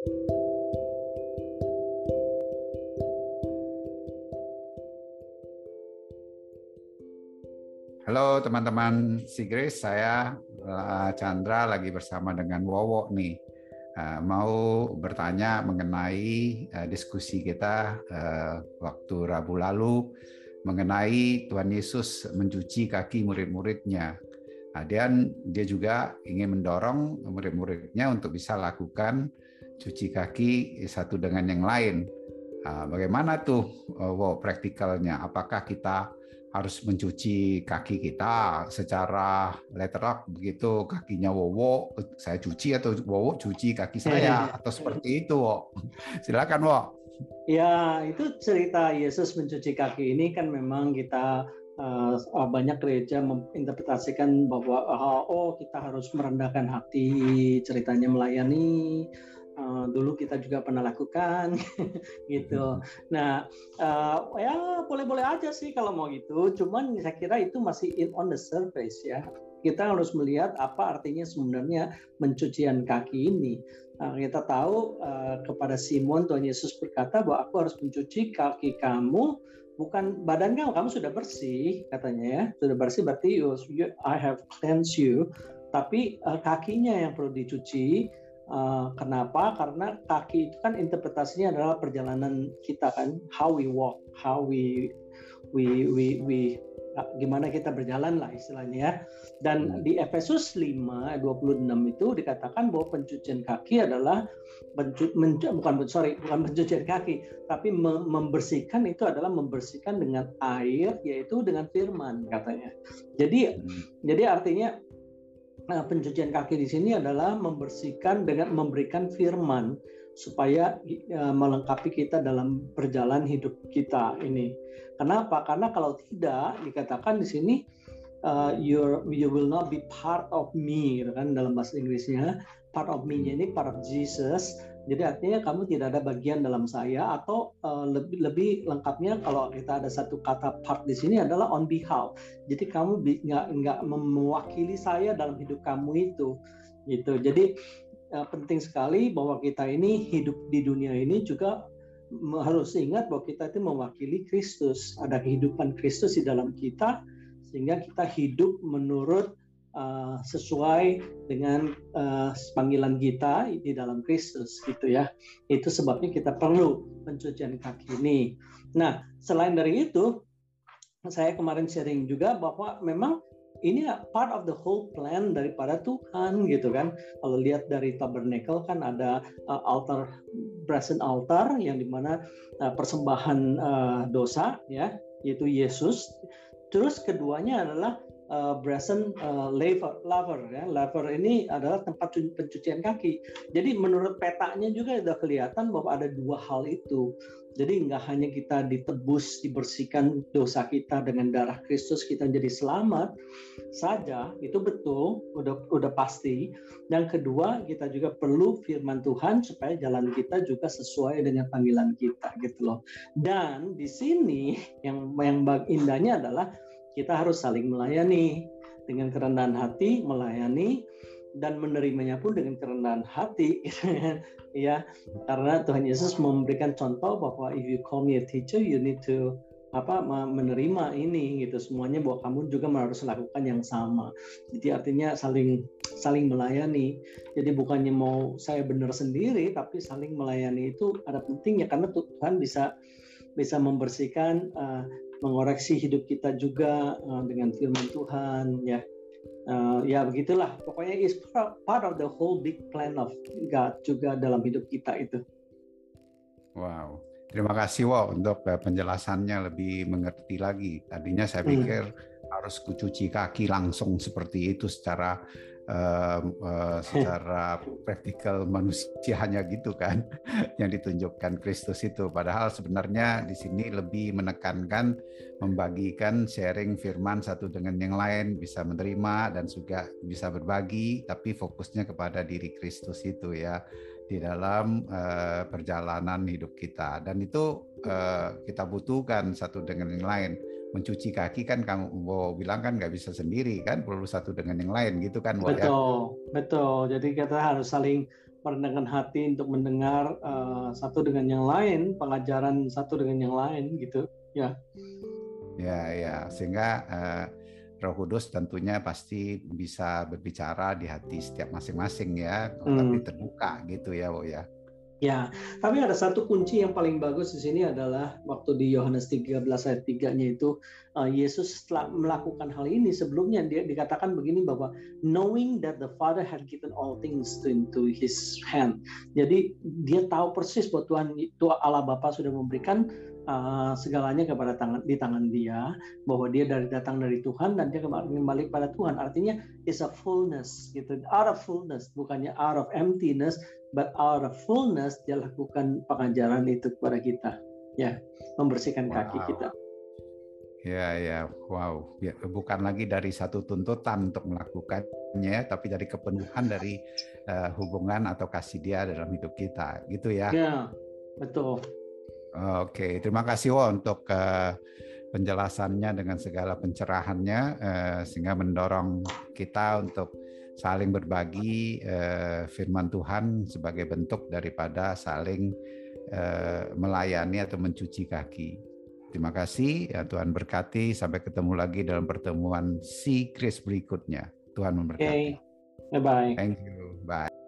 Halo teman-teman Sigris, saya eh, Chandra lagi bersama dengan Wowo nih. Eh, mau bertanya mengenai eh, diskusi kita waktu Rabu lalu mengenai Tuhan Yesus mencuci kaki murid-muridnya. Dan dia juga ingin mendorong murid-muridnya untuk bisa lakukan cuci kaki satu dengan yang lain. Bagaimana tuh wow, praktikalnya? Apakah kita harus mencuci kaki kita secara letterak begitu kakinya Wowo saya cuci atau Wowo cuci kaki saya atau seperti itu Wo. silakan Wo ya itu cerita Yesus mencuci kaki ini kan memang kita uh, banyak gereja menginterpretasikan bahwa oh kita harus merendahkan hati ceritanya melayani uh, dulu kita juga pernah lakukan gitu. Nah, uh, ya boleh-boleh aja sih kalau mau gitu. Cuman saya kira itu masih in on the surface ya. Kita harus melihat apa artinya sebenarnya mencucian kaki ini. Nah, kita tahu uh, kepada Simon Tuhan Yesus berkata bahwa aku harus mencuci kaki kamu bukan badan kamu kamu sudah bersih katanya ya sudah bersih berarti you, I have cleansed you tapi uh, kakinya yang perlu dicuci Eh, kenapa? Karena kaki itu kan interpretasinya adalah perjalanan kita kan, how we walk, how we we we we uh, gimana kita berjalan lah istilahnya ya. Dan hmm. di Efesus 5 26 itu dikatakan bahwa pencucian kaki adalah mencu, mencu, bukan sorry bukan pencucian kaki, tapi membersihkan itu adalah membersihkan dengan air yaitu dengan firman katanya. Jadi hmm. jadi artinya Nah, pencucian kaki di sini adalah membersihkan dengan memberikan firman supaya uh, melengkapi kita dalam perjalanan hidup kita ini. Kenapa? Karena kalau tidak dikatakan di sini uh, you you will not be part of me gitu kan dalam bahasa Inggrisnya. Part of me ini part of Jesus jadi artinya kamu tidak ada bagian dalam saya atau uh, lebih lebih lengkapnya kalau kita ada satu kata part di sini adalah on behalf. Jadi kamu nggak nggak mewakili saya dalam hidup kamu itu, gitu. Jadi uh, penting sekali bahwa kita ini hidup di dunia ini juga harus ingat bahwa kita itu mewakili Kristus. Ada kehidupan Kristus di dalam kita sehingga kita hidup menurut uh, sesuai dengan uh, panggilan kita di dalam Kristus gitu ya. Itu sebabnya kita perlu pencucian kaki ini. Nah, selain dari itu, saya kemarin sharing juga bahwa memang ini part of the whole plan daripada Tuhan gitu kan. Kalau lihat dari tabernacle kan ada uh, altar brazen altar yang di mana uh, persembahan uh, dosa ya, yaitu Yesus. Terus keduanya adalah uh, brazen uh, laver, ya. Laver ini adalah tempat pencucian kaki. Jadi menurut petanya juga sudah kelihatan bahwa ada dua hal itu. Jadi nggak hanya kita ditebus, dibersihkan dosa kita dengan darah Kristus kita jadi selamat saja, itu betul, udah udah pasti. Dan kedua, kita juga perlu firman Tuhan supaya jalan kita juga sesuai dengan panggilan kita gitu loh. Dan di sini yang yang indahnya adalah kita harus saling melayani dengan kerendahan hati melayani dan menerimanya pun dengan kerendahan hati ya. Karena Tuhan Yesus memberikan contoh bahwa if you call me a teacher you need to apa menerima ini gitu. Semuanya bahwa kamu juga harus lakukan yang sama. Jadi artinya saling saling melayani. Jadi bukannya mau saya benar sendiri tapi saling melayani itu ada pentingnya karena Tuhan bisa bisa membersihkan uh, mengoreksi hidup kita juga uh, dengan firman Tuhan ya uh, ya begitulah pokoknya is part of the whole big plan of God juga dalam hidup kita itu wow terima kasih wow untuk uh, penjelasannya lebih mengerti lagi tadinya saya hmm. pikir hmm. Harus kucuci kaki langsung seperti itu secara uh, uh, secara praktikal manusianya gitu kan yang ditunjukkan Kristus itu. Padahal sebenarnya di sini lebih menekankan membagikan sharing firman satu dengan yang lain bisa menerima dan juga bisa berbagi tapi fokusnya kepada diri Kristus itu ya di dalam uh, perjalanan hidup kita dan itu uh, kita butuhkan satu dengan yang lain mencuci kaki kan kamu mau bilang kan nggak bisa sendiri kan perlu satu dengan yang lain gitu kan betul ya? betul jadi kita harus saling merendahkan hati untuk mendengar uh, satu dengan yang lain, pengajaran satu dengan yang lain gitu, ya. Ya, ya, sehingga uh, Roh Kudus tentunya pasti bisa berbicara di hati setiap masing-masing ya, hmm. tapi terbuka gitu ya, oh ya. Ya, tapi ada satu kunci yang paling bagus di sini adalah waktu di Yohanes 13 ayat 3-nya itu uh, Yesus setelah melakukan hal ini sebelumnya dia dikatakan begini bahwa knowing that the Father had given all things to into his hand. Jadi dia tahu persis bahwa Tuhan itu Allah Bapa sudah memberikan uh, segalanya kepada tangan di tangan dia bahwa dia dari datang dari Tuhan dan dia kembali pada Tuhan. Artinya is a fullness gitu. Out of fullness bukannya out of emptiness but out of fullness dia lakukan pengajaran itu kepada kita. Ya membersihkan wow. kaki kita. Ya ya wow. Ya, bukan lagi dari satu tuntutan untuk melakukannya tapi dari kepenuhan dari uh, hubungan atau kasih dia dalam hidup kita. Gitu ya. Ya betul oke terima kasih Wo untuk uh, penjelasannya dengan segala pencerahannya uh, sehingga mendorong kita untuk saling berbagi uh, firman Tuhan sebagai bentuk daripada saling uh, melayani atau mencuci kaki. Terima kasih ya Tuhan berkati sampai ketemu lagi dalam pertemuan si Chris berikutnya. Tuhan memberkati. Okay. Bye bye. Thank you. Bye.